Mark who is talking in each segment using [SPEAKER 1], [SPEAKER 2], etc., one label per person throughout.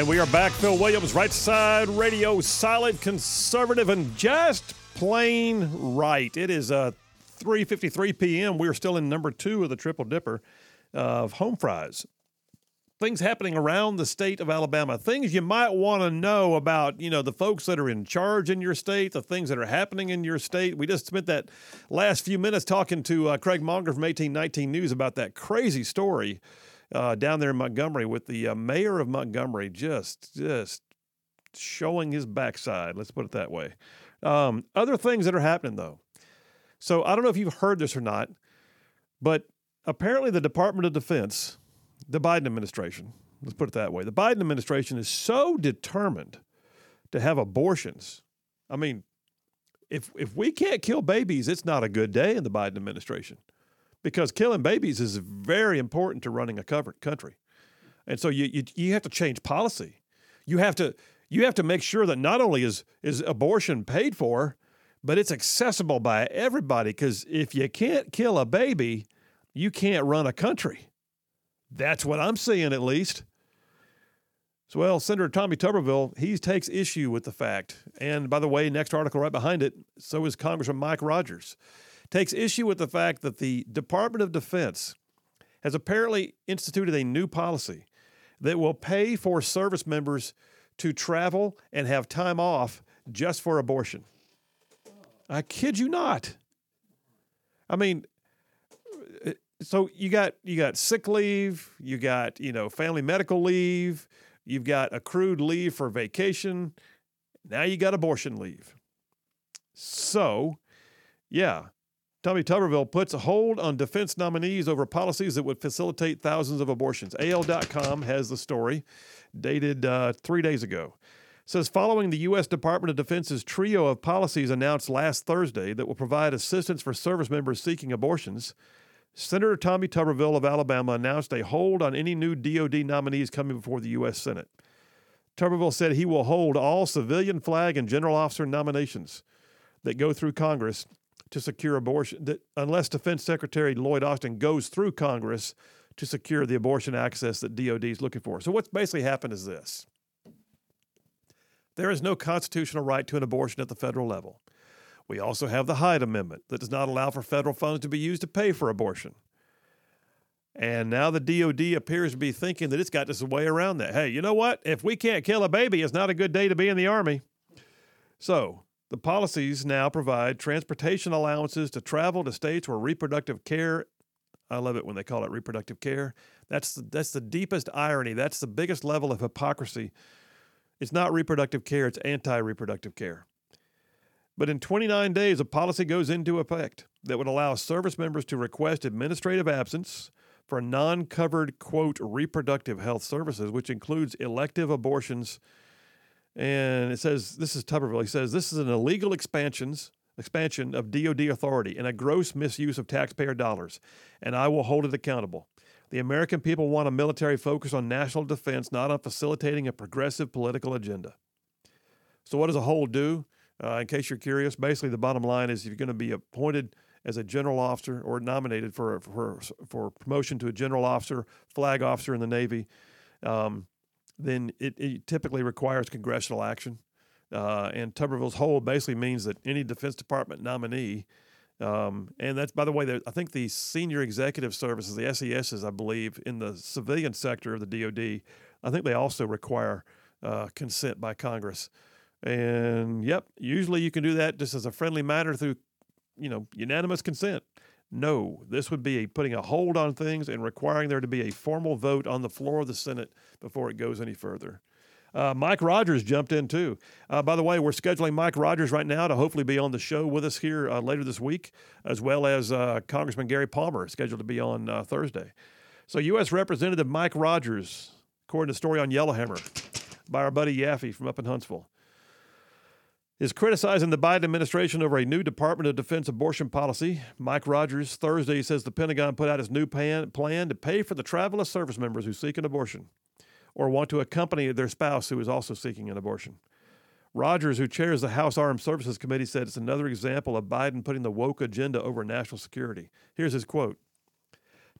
[SPEAKER 1] And we are back. Phil Williams, Right Side Radio, solid, conservative, and just plain right. It is uh, 3.53 p.m. We are still in number two of the Triple Dipper of home fries. Things happening around the state of Alabama. Things you might want to know about, you know, the folks that are in charge in your state, the things that are happening in your state. We just spent that last few minutes talking to uh, Craig Monger from 1819 News about that crazy story uh, down there in Montgomery with the uh, mayor of Montgomery just just showing his backside. Let's put it that way. Um, other things that are happening though. So I don't know if you've heard this or not, but apparently the Department of Defense, the Biden administration, let's put it that way, the Biden administration is so determined to have abortions. I mean, if if we can't kill babies, it's not a good day in the Biden administration because killing babies is very important to running a covered country. And so you, you you have to change policy. You have to you have to make sure that not only is is abortion paid for, but it's accessible by everybody because if you can't kill a baby, you can't run a country. That's what I'm seeing at least. So, well, Senator Tommy Tuberville, he takes issue with the fact. And by the way, next article right behind it, so is Congressman Mike Rogers takes issue with the fact that the Department of Defense has apparently instituted a new policy that will pay for service members to travel and have time off just for abortion. I kid you not. I mean, so you got you got sick leave, you got you know family medical leave, you've got accrued leave for vacation. Now you got abortion leave. So, yeah, Tommy Tuberville puts a hold on defense nominees over policies that would facilitate thousands of abortions. AL.com has the story dated uh, three days ago. It says following the U.S. Department of Defense's trio of policies announced last Thursday that will provide assistance for service members seeking abortions, Senator Tommy Tuberville of Alabama announced a hold on any new DoD nominees coming before the U.S. Senate. Tuberville said he will hold all civilian flag and general officer nominations that go through Congress to secure abortion, that unless Defense Secretary Lloyd Austin goes through Congress to secure the abortion access that DOD is looking for. So, what's basically happened is this there is no constitutional right to an abortion at the federal level. We also have the Hyde Amendment that does not allow for federal funds to be used to pay for abortion. And now the DOD appears to be thinking that it's got this way around that. Hey, you know what? If we can't kill a baby, it's not a good day to be in the Army. So the policies now provide transportation allowances to travel to states where reproductive care I love it when they call it reproductive care. That's the, that's the deepest irony. That's the biggest level of hypocrisy. It's not reproductive care, it's anti-reproductive care. But in 29 days, a policy goes into effect that would allow service members to request administrative absence for non covered, quote, reproductive health services, which includes elective abortions and it says this is Tuberville. He says this is an illegal expansions expansion of DoD authority and a gross misuse of taxpayer dollars, and I will hold it accountable. The American people want a military focus on national defense, not on facilitating a progressive political agenda. So, what does a hold do? Uh, in case you're curious, basically the bottom line is if you're going to be appointed as a general officer or nominated for for for promotion to a general officer, flag officer in the Navy, um, then it, it typically requires congressional action. Uh, and Tuberville's hold basically means that any Defense Department nominee, um, and that's by the way, I think the senior executive services, the SESs, I believe, in the civilian sector of the DoD, I think they also require uh, consent by Congress. And yep, usually you can do that just as a friendly matter through, you know, unanimous consent. No, this would be a, putting a hold on things and requiring there to be a formal vote on the floor of the Senate before it goes any further. Uh, Mike Rogers jumped in too. Uh, by the way, we're scheduling Mike Rogers right now to hopefully be on the show with us here uh, later this week, as well as uh, Congressman Gary Palmer, scheduled to be on uh, Thursday. So, U.S. Representative Mike Rogers, according to a story on Yellowhammer by our buddy Yaffe from up in Huntsville, is criticizing the Biden administration over a new Department of Defense abortion policy. Mike Rogers Thursday says the Pentagon put out its new plan, plan to pay for the travel of service members who seek an abortion or want to accompany their spouse who is also seeking an abortion. Rogers, who chairs the House Armed Services Committee, said it's another example of Biden putting the woke agenda over national security. Here's his quote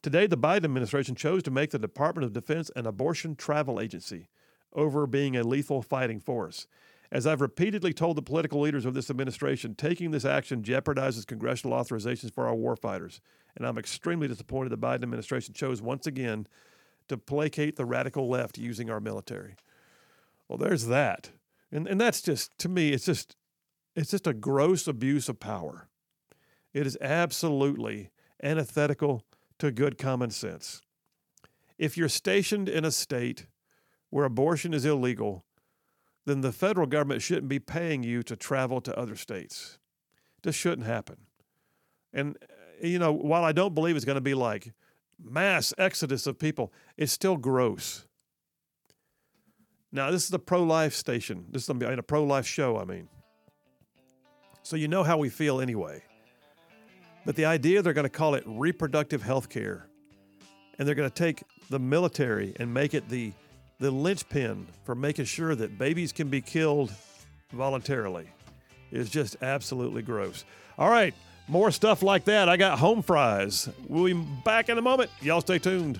[SPEAKER 1] Today, the Biden administration chose to make the Department of Defense an abortion travel agency over being a lethal fighting force. As I've repeatedly told the political leaders of this administration, taking this action jeopardizes congressional authorizations for our warfighters. And I'm extremely disappointed the Biden administration chose once again to placate the radical left using our military. Well, there's that. And and that's just to me, it's just it's just a gross abuse of power. It is absolutely antithetical to good common sense. If you're stationed in a state where abortion is illegal, then the federal government shouldn't be paying you to travel to other states. This shouldn't happen. And, uh, you know, while I don't believe it's going to be like mass exodus of people, it's still gross. Now, this is a pro life station. This is a, a pro life show, I mean. So you know how we feel anyway. But the idea they're going to call it reproductive health care and they're going to take the military and make it the, the linchpin for making sure that babies can be killed voluntarily is just absolutely gross. All right, more stuff like that. I got home fries. We'll be back in a moment. Y'all stay tuned.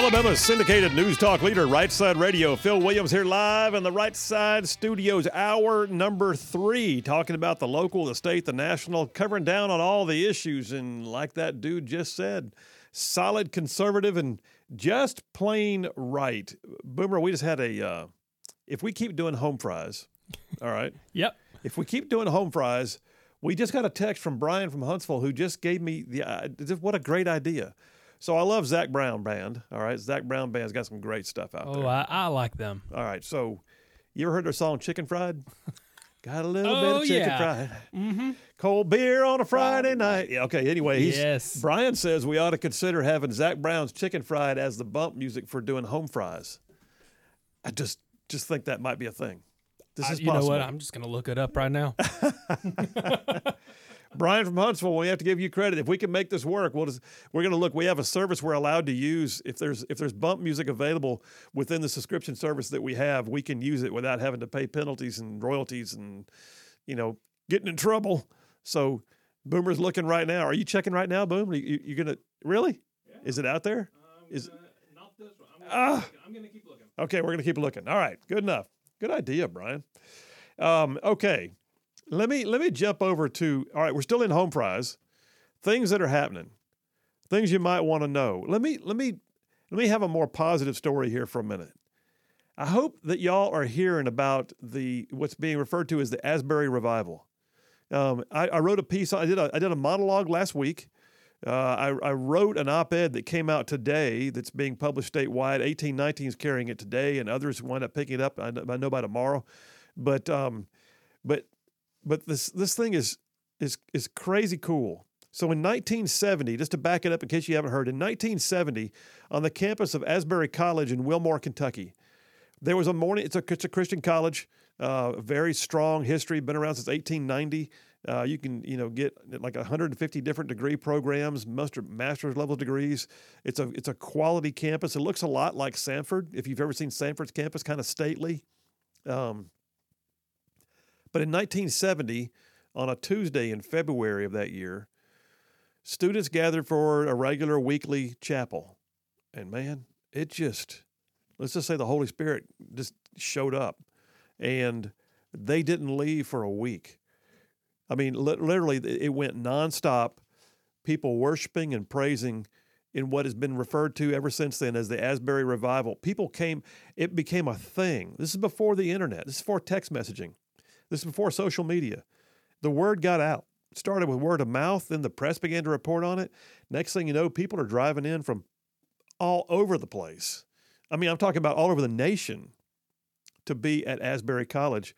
[SPEAKER 1] Alabama's syndicated news talk leader, Right Side Radio. Phil Williams here live in the Right Side Studios, hour number three, talking about the local, the state, the national, covering down on all the issues. And like that dude just said, solid conservative and just plain right. Boomer, we just had a, uh, if we keep doing home fries, all right,
[SPEAKER 2] Yep.
[SPEAKER 1] if we keep doing home fries, we just got a text from Brian from Huntsville who just gave me the uh, what a great idea. So I love Zac Brown band. All right, Zac Brown band's got some great stuff out
[SPEAKER 2] Oh,
[SPEAKER 1] there.
[SPEAKER 2] I, I like them.
[SPEAKER 1] All right, so you ever heard their song "Chicken Fried"? Got a little bit
[SPEAKER 2] Oh,
[SPEAKER 1] of chicken
[SPEAKER 2] yeah.
[SPEAKER 1] fried. Mm-hmm. Cold beer on a Friday night. Yeah, okay. Anyway,
[SPEAKER 2] Yes.
[SPEAKER 1] Brian says we ought to consider having Zac Brown's "Chicken Fried" as the bump music for doing home fries. I just just think that might be a thing. This
[SPEAKER 2] I-
[SPEAKER 1] is
[SPEAKER 2] you know what? I'm just gonna look it up right now.
[SPEAKER 1] Brian from Huntsville, we have to give you credit. If we can make this work, we'll just, we're going to look. We have a service we're allowed to use. If there's if there's bump music available within the subscription service that we have, we can use it without having to pay penalties and royalties and you know getting in trouble. So Boomer's looking right now. Are you checking right now, Boom? Are you, you gonna really? Is it out there? Is
[SPEAKER 2] Not this one.
[SPEAKER 1] Ah.
[SPEAKER 2] I'm gonna keep looking.
[SPEAKER 1] Okay, we're going to keep looking. All right, good enough. Good idea, Brian. Um, okay, let me let me jump over to. All right, we're still in home fries. Things that are happening, things you might want to know. Let me let me let me have a more positive story here for a minute. I hope that y'all are hearing about the what's being referred to as the Asbury revival. Um, I, I wrote a piece. I did a I did a monologue last week. Uh, I, I wrote an op-ed that came out today that's being published statewide. 1819 is carrying it today, and others wind up picking it up. I know, I know by tomorrow, but um, but but this this thing is is is crazy cool. So in 1970, just to back it up in case you haven't heard, in 1970, on the campus of Asbury College in Wilmore, Kentucky, there was a morning. It's a, it's a Christian college, uh, very strong history, been around since 1890. Uh, you can you know get like 150 different degree programs, master master's level degrees. It's a it's a quality campus. It looks a lot like Samford. If you've ever seen Samford's campus, kind of stately. Um, but in 1970, on a Tuesday in February of that year, students gathered for a regular weekly chapel, and man, it just let's just say the Holy Spirit just showed up, and They didn't leave for a week. I mean, li- literally, it went nonstop. People worshiping and praising in what has been referred to ever since then as the Asbury Revival. People came, it became a thing. This is before the internet, this is before text messaging, this is before social media. The word got out. It started with word of mouth, then the press began to report on it. Next thing you know, people are driving in from all over the place. I mean, I'm talking about all over the nation to be at Asbury College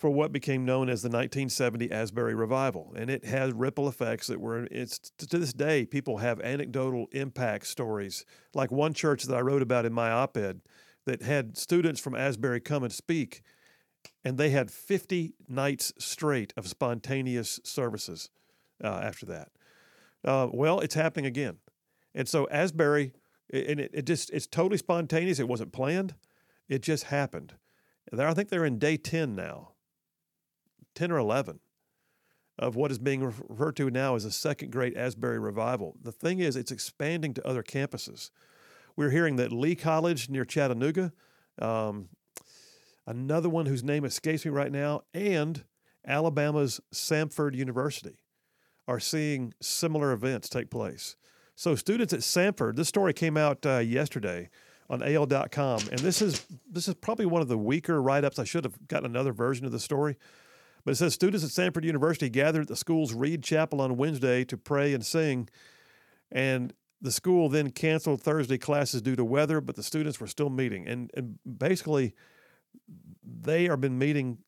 [SPEAKER 1] for what became known as the 1970 Asbury Revival. And it has ripple effects that were, it's to this day, people have anecdotal impact stories. Like one church that I wrote about in my op ed that had students from Asbury come and speak, and they had 50 nights straight of spontaneous services uh, after that. Uh, well, it's happening again. And so Asbury, and it, it just, it's totally spontaneous. It wasn't planned. It just happened. There, I think they're in day 10 now, 10 or 11 of what is being referred to now as a second great Asbury revival. The thing is, it's expanding to other campuses. We're hearing that Lee College near Chattanooga, um, another one whose name escapes me right now, and Alabama's Samford University are seeing similar events take place. So, students at Samford, this story came out uh, yesterday on AL.com, and this is this is probably one of the weaker write-ups. I should have gotten another version of the story, but it says students at Samford University gathered at the school's Reid Chapel on Wednesday to pray and sing, and the school then canceled Thursday classes due to weather, but the students were still meeting, and and basically they are been meeting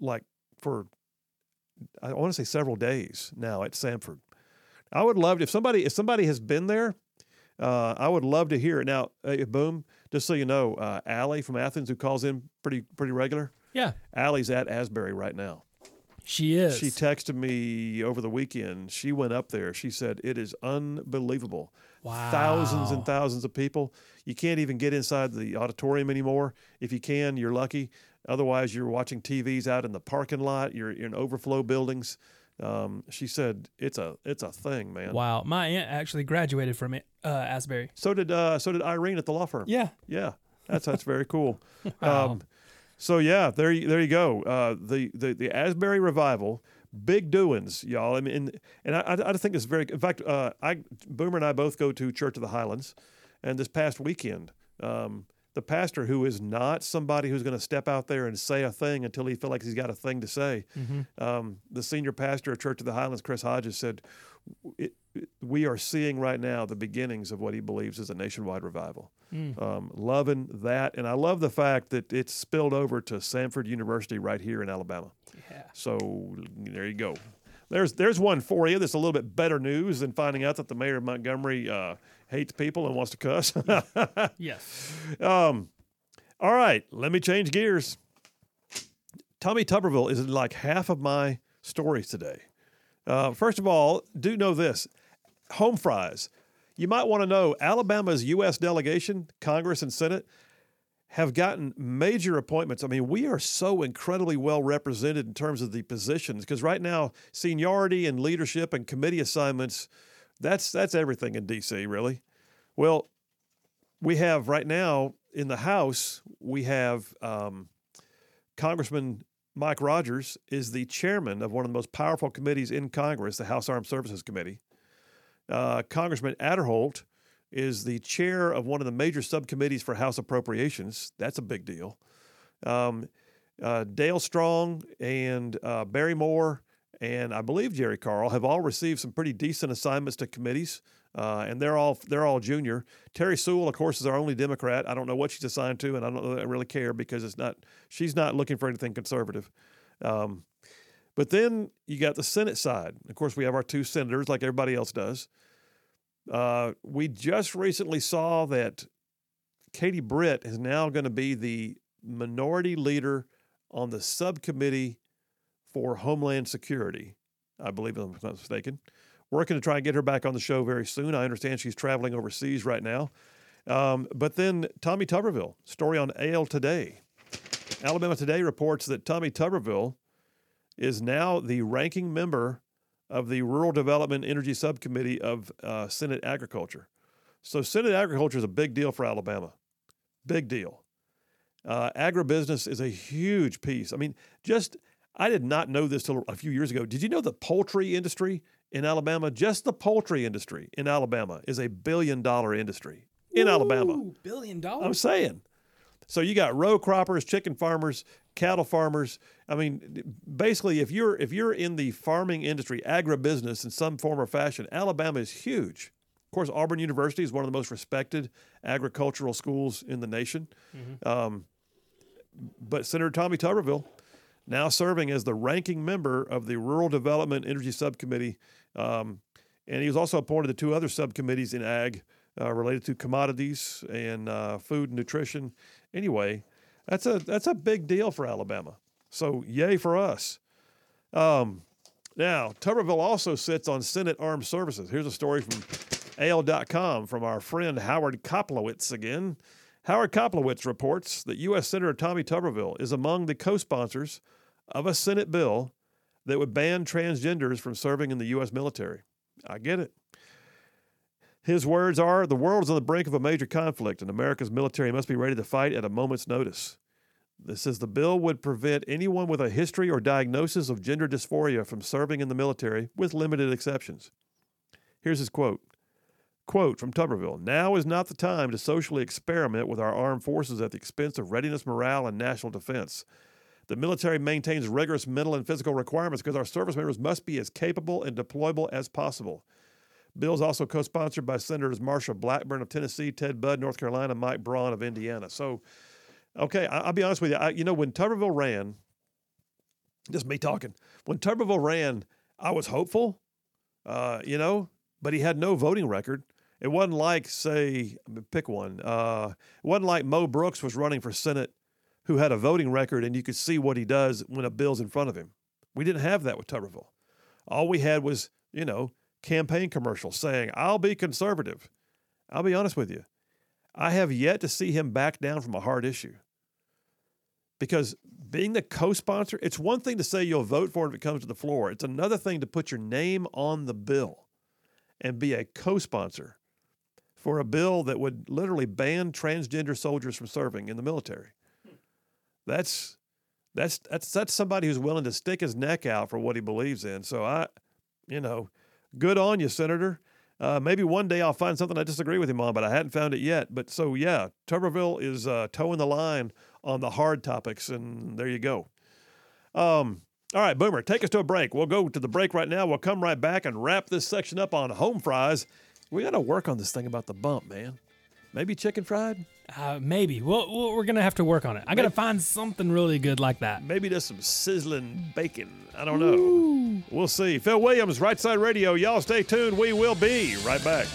[SPEAKER 1] like for I want to say several days now at Samford. I would love to, if somebody if somebody has been there, uh, I would love to hear it. Now, uh, boom, just so you know, uh, Allie from Athens, who calls in pretty pretty regular,
[SPEAKER 2] Yeah,
[SPEAKER 1] Allie's at Asbury right now.
[SPEAKER 2] She is.
[SPEAKER 1] She texted me over the weekend. She went up there. She said it is unbelievable. Wow. Thousands and thousands of people. You can't even get inside the auditorium anymore. If you can, you're lucky. Otherwise, you're watching TVs out in the parking lot. You're, in overflow buildings. Um, she said it's a it's a thing, man.
[SPEAKER 2] Wow, my aunt actually graduated from it, uh, Asbury.
[SPEAKER 1] So did uh, so did Irene at the law firm.
[SPEAKER 2] Yeah.
[SPEAKER 1] Yeah, that's that's very cool.
[SPEAKER 2] Wow.
[SPEAKER 1] Um, so yeah, there you, there you go. Uh, the, the the Asbury revival, big doings, y'all. I mean, and, and I, I think it's very. In fact, uh, I Boomer and I both go to Church of the Highlands, and this past weekend, um, the pastor who is not somebody who's going to step out there and say a thing until he feels like he's got a thing to say. Um, the senior pastor of Church of the Highlands, Chris Hodges, said, it- "We are seeing right now the beginnings of what he believes is a nationwide revival." Um, loving that, and I love the fact that it's spilled over to Samford University right here in Alabama.
[SPEAKER 2] Yeah.
[SPEAKER 1] So there you go. There's there's one for you. That's a little bit better news than finding out that the mayor of Montgomery uh, hates people and wants to cuss.
[SPEAKER 2] Yes.
[SPEAKER 1] Um, all right, let me change gears. Tommy Tuberville is in like half of my stories today. Uh, first of all, do know this home fries. You might want to know Alabama's U.S. delegation, Congress, and Senate have gotten major appointments. I mean, we are so incredibly well represented in terms of the positions because right now, seniority and leadership and committee assignments, that's that's everything in D.C. Really. Well, we have right now in the House, we have um, Congressman Mike Rogers is the chairman of one of the most powerful committees in Congress, the House Armed Services Committee. Uh, Congressman Aderholt is the chair of one of the major subcommittees for House appropriations. That's a big deal. Um, uh, Dale Strong and uh, Barry Moore and I believe Jerry Carl have all received some pretty decent assignments to committees, uh, and they're all they're all junior. Terry Sewell, of course, is our only Democrat. I don't know what she's assigned to, and I don't really care because it's not she's not looking for anything conservative. Um, but then you got the Senate side. Of course, we have our two senators, like everybody else does. Uh, we just recently saw that Katie Britt is now going to be the minority leader on the subcommittee for Homeland Security. I believe, if I'm not mistaken. Working to try and get her back on the show very soon. I understand she's traveling overseas right now. Um, but then Tommy Tuberville, story on AL Today. Alabama Today reports that Tommy Tuberville is now the ranking member of the Rural Development Energy Subcommittee of uh, Senate Agriculture. So, Senate Agriculture is a big deal for Alabama. Big deal. Uh, agribusiness is a huge piece. I mean, just I did not know this till a few years ago. Did you know the poultry industry in Alabama, just the poultry industry in Alabama, is a billion dollar industry in Alabama?
[SPEAKER 2] Ooh, billion
[SPEAKER 1] I'm saying. So you got row croppers, chicken farmers, cattle farmers. I mean, basically, if you're if you're in the farming industry, agribusiness in some form or fashion, Alabama is huge. Of course, Auburn University is one of the most respected agricultural schools in the nation. Um, but Senator Tommy Tuberville, now serving as the ranking member of the Rural Development Energy Subcommittee, um, and he was also appointed to two other subcommittees in ag uh, related to commodities and uh, food and nutrition. Anyway, that's a that's a big deal for Alabama. So yay for us. Um, now Tuberville also sits on Senate Armed Services. Here's a story from AL.com from our friend Howard Koplowitz again. Howard Koplowitz reports that U.S. Senator Tommy Tuberville is among the co sponsors of a Senate bill that would ban transgenders from serving in the U.S. military. I get it. His words are The world is on the brink of a major conflict, and America's military must be ready to fight at a moment's notice. This says the bill would prevent anyone with a history or diagnosis of gender dysphoria from serving in the military, with limited exceptions. Here's his quote Quote from Tuberville Now is not the time to socially experiment with our armed forces at the expense of readiness, morale, and national defense. The military maintains rigorous mental and physical requirements because our service members must be as capable and deployable as possible. Bill is also co sponsored by Senators Marsha Blackburn of Tennessee, Ted Budd, North Carolina, Mike Braun of Indiana. So, okay, I, will be honest with you. I, you know, when Tuberville ran, just me talking, when Tuberville ran, I was hopeful, uh, you know, but he had no voting record. It wasn't like, say, pick one. Uh, it wasn't like Mo Brooks was running for Senate who had a voting record and you could see what he does when a bill's in front of him. We didn't have that with Tuberville. All we had was, you know, campaign commercials saying, I'll be conservative. I'll be honest with you. I have yet to see him back down from a hard issue. Because being the co sponsor, it's one thing to say you'll vote for it if it comes to the floor, it's another thing to put your name on the bill and be a co sponsor for a bill that would literally ban transgender soldiers from serving in the military. That's that's that's that's somebody who's willing to stick his neck out for what he believes in. So I, you know, good on you, Senator. Uh, maybe one day I'll find something I disagree with him on, but I hadn't found it yet. But so yeah, Tuberville is uh, toeing the line on the hard topics, and there you go. Um, all right, Boomer, take us to a break. We'll go to the break right now. We'll come right back and wrap this section up on home fries. We got to work on this thing about the bump, man. Maybe chicken fried.
[SPEAKER 2] Uh, maybe. Well, we're gonna have to work on it. I gotta find something really good like that.
[SPEAKER 1] Maybe just some sizzling bacon. I don't know. We'll see. Phil Williams, Right Side Radio. Y'all stay tuned. We will be right back.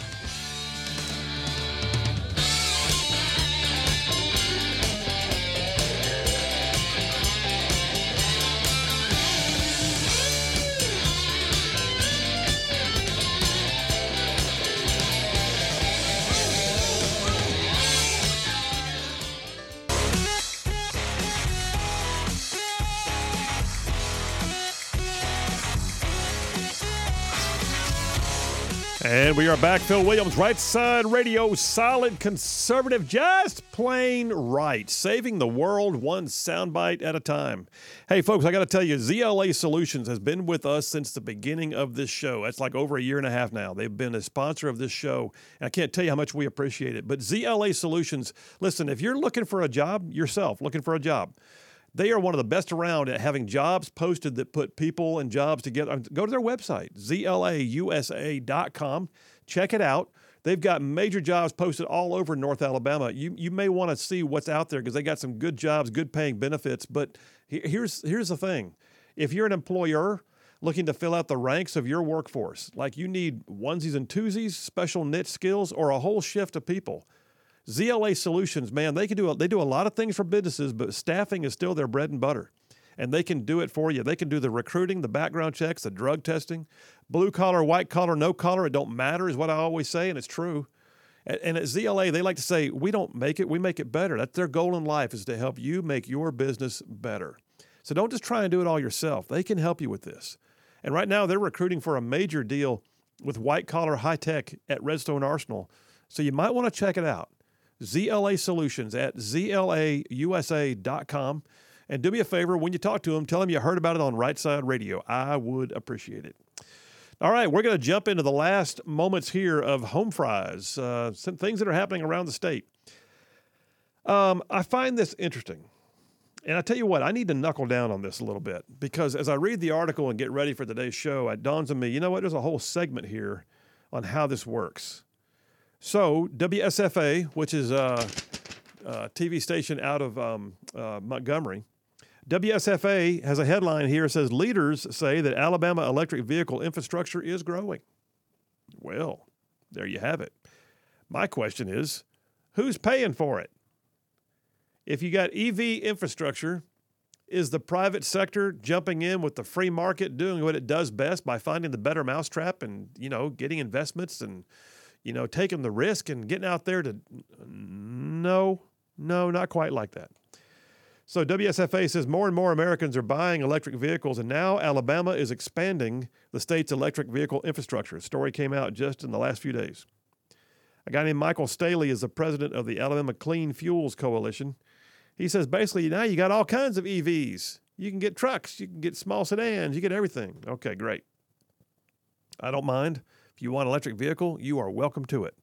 [SPEAKER 1] We are back. Phil Williams, Right Side Radio, solid conservative, just plain right, saving the world one soundbite at a time. Hey, folks, I got to tell you, ZLA Solutions has been with us since the beginning of this show. That's like over a year and a half now. They've been a sponsor of this show, and I can't tell you how much we appreciate it. But ZLA Solutions, listen, if you're looking for a job yourself, looking for a job, they are one of the best around at having jobs posted that put people and jobs together. Um, go to their website, zlausa.com. Check it out. They've got major jobs posted all over North Alabama. You you may want to see what's out there because they got some good jobs, good paying benefits. But here's here's the thing: if you're an employer looking to fill out the ranks of your workforce, like you need onesies and twosies, special niche skills, or a whole shift of people, ZLA Solutions, man, they can do a, they do a lot of things for businesses, but staffing is still their bread and butter. And they can do it for you. They can do the recruiting, the background checks, the drug testing, blue collar, white collar, no collar. It don't matter, is what I always say, and it's true. And at ZLA, they like to say, we don't make it, we make it better. That's their goal in life is to help you make your business better. So don't just try and do it all yourself. They can help you with this. And right now, they're recruiting for a major deal with white collar high tech at Redstone Arsenal. So you might want to check it out ZLA Solutions at zlausa.com. And do me a favor when you talk to them, tell them you heard about it on Right Side Radio. I would appreciate it. All right, we're going to jump into the last moments here of home fries, uh, some things that are happening around the state. Um, I find this interesting. And I tell you what, I need to knuckle down on this a little bit because as I read the article and get ready for today's show, it dawns on me, you know what? There's a whole segment here on how this works. So, WSFA, which is a, a TV station out of um, uh, Montgomery, WSFA has a headline here. Says Leaders say that Alabama electric vehicle infrastructure is growing. Well, there you have it. My question is who's paying for it? If you got EV infrastructure, is the private sector jumping in with the free market doing what it does best by finding the better mousetrap and, you know, getting investments and, you know, taking the risk and getting out there to no, no, not quite like that. So WSFA says more and more Americans are buying electric vehicles, and now Alabama is expanding the state's electric vehicle infrastructure. Story came out just in the last few days. A guy named Michael Staley is the president of the Alabama Clean Fuels Coalition. He says basically now you got all kinds of EVs. You can get trucks, you can get small sedans, you get everything. Okay, great. I don't mind. If you want an electric vehicle, you are welcome to it.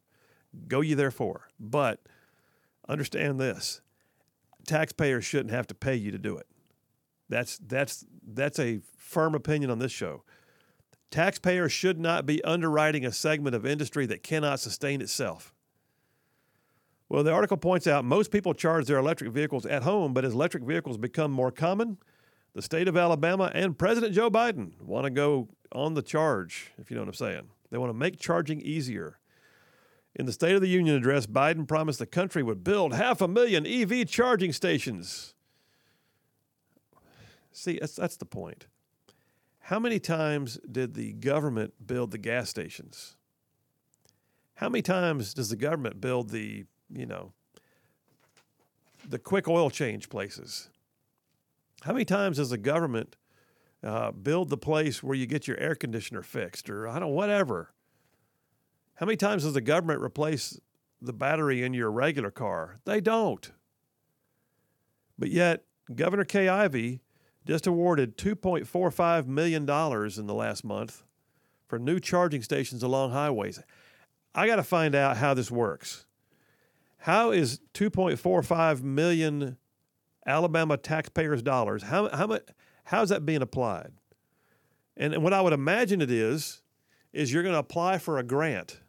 [SPEAKER 1] Go you therefore. But understand this taxpayers shouldn't have to pay you to do it. That's that's that's a firm opinion on this show. Taxpayers should not be underwriting a segment of industry that cannot sustain itself. Well, the article points out most people charge their electric vehicles at home, but as electric vehicles become more common, the state of Alabama and President Joe Biden want to go on the charge, if you know what I'm saying. They want to make charging easier. In the State of the Union address, Biden promised the country would build half a million EV charging stations. See, that's, that's the point. How many times did the government build the gas stations? How many times does the government build the you know, the quick oil change places. How many times does the government uh, build the place where you get your air conditioner fixed or I don't know, whatever? How many times does the government replace the battery in your regular car? They don't. But yet, Governor Kay Ivey just awarded $2.45 million in the last month for new charging stations along highways. I got to find out how this works. How is 2.45 million Alabama taxpayers' dollars? How how much? How's that being applied? And, and what I would imagine it is, is you're going to apply for a grant,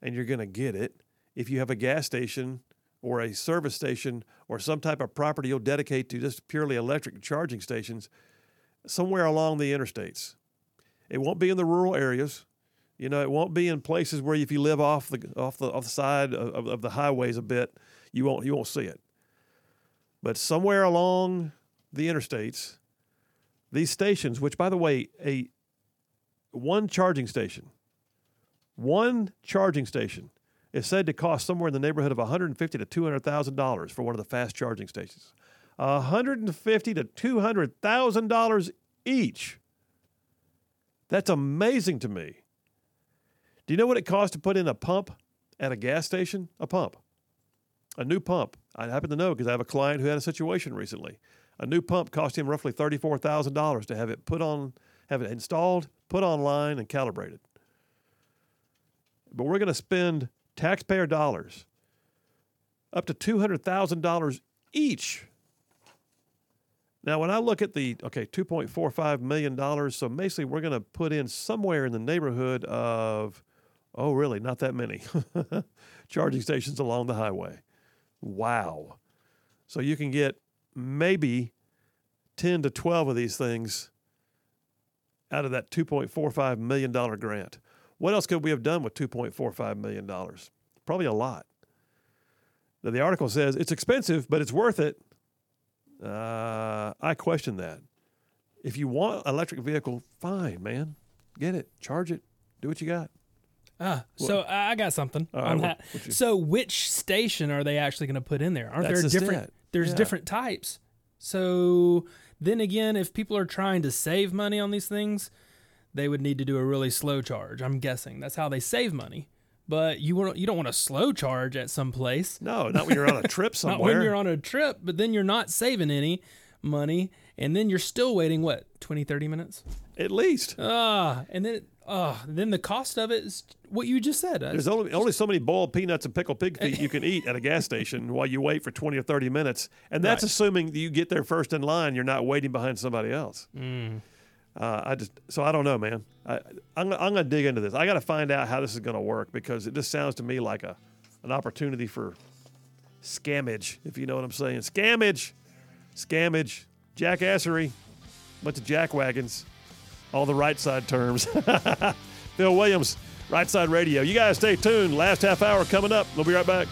[SPEAKER 1] and you're going to get it if you have a gas station or a service station or some type of property you'll dedicate to just purely electric charging stations somewhere along the interstates. It won't be in the rural areas. You know, it won't be in places where if you live off the off the off the side of, of the highways a bit, you won't you won't see it. But somewhere along the interstates, these stations, which by the way, a one charging station, one charging station is said to cost somewhere in the neighborhood of 150 to 200 thousand dollars for one of the fast charging stations. 150 to 200 thousand dollars each. That's amazing to me. Do you know what it costs to put in a pump at a gas station? A pump. A new pump. I happen to know because I have a client who had a situation recently. A new pump cost him roughly $34,000 to have it put on, have it installed, put online, and calibrated. But we're going to spend taxpayer dollars up to $200,000 each. Now, when I look at the, okay, $2.45 million, so basically we're going to put in somewhere in the neighborhood of Oh, really? Not that many charging stations along the highway. Wow. So you can get maybe 10 to 12 of these things out of that $2.45 million grant. What else could we have done with $2.45 million? Probably a lot. Now, the article says it's expensive, but it's worth it. Uh, I question that. If you want electric vehicle, fine, man. Get it, charge it, do what you got.
[SPEAKER 2] Ah, so I got something on that. so which station are they actually going to put in there? Aren't
[SPEAKER 1] That's
[SPEAKER 2] there different? There's
[SPEAKER 1] Yeah.
[SPEAKER 2] different types. So then again, if people are trying to save money on these things, they would need to do a really slow charge. I'm guessing that's how they save money. but you want you don't want to slow charge at some place.
[SPEAKER 1] No, not when you're on a trip somewhere.
[SPEAKER 2] not when you're on a trip, but then you're not saving any money and then you're still waiting what 20 30 minutes
[SPEAKER 1] at least.
[SPEAKER 2] Ah, and then uh, then the cost of it is what you just said.
[SPEAKER 1] There's only only so many boiled peanuts and pickled pig feet you can eat at a gas station while you wait for 20 or 30 minutes, and that's right. assuming that you get there first in line. You're not waiting behind somebody else.
[SPEAKER 2] Mm.
[SPEAKER 1] Uh, I just so I don't know, man. I, I'm I'm gonna dig into this. I got to find out how this is gonna work because it just sounds to me like a an opportunity for scammage, if you know what I'm saying. Scammage, scammage, jackassery, bunch of jackwagons, all the right side terms. Phil Williams, Right Side Radio. You guys stay tuned. Last half hour coming up. We'll be right back.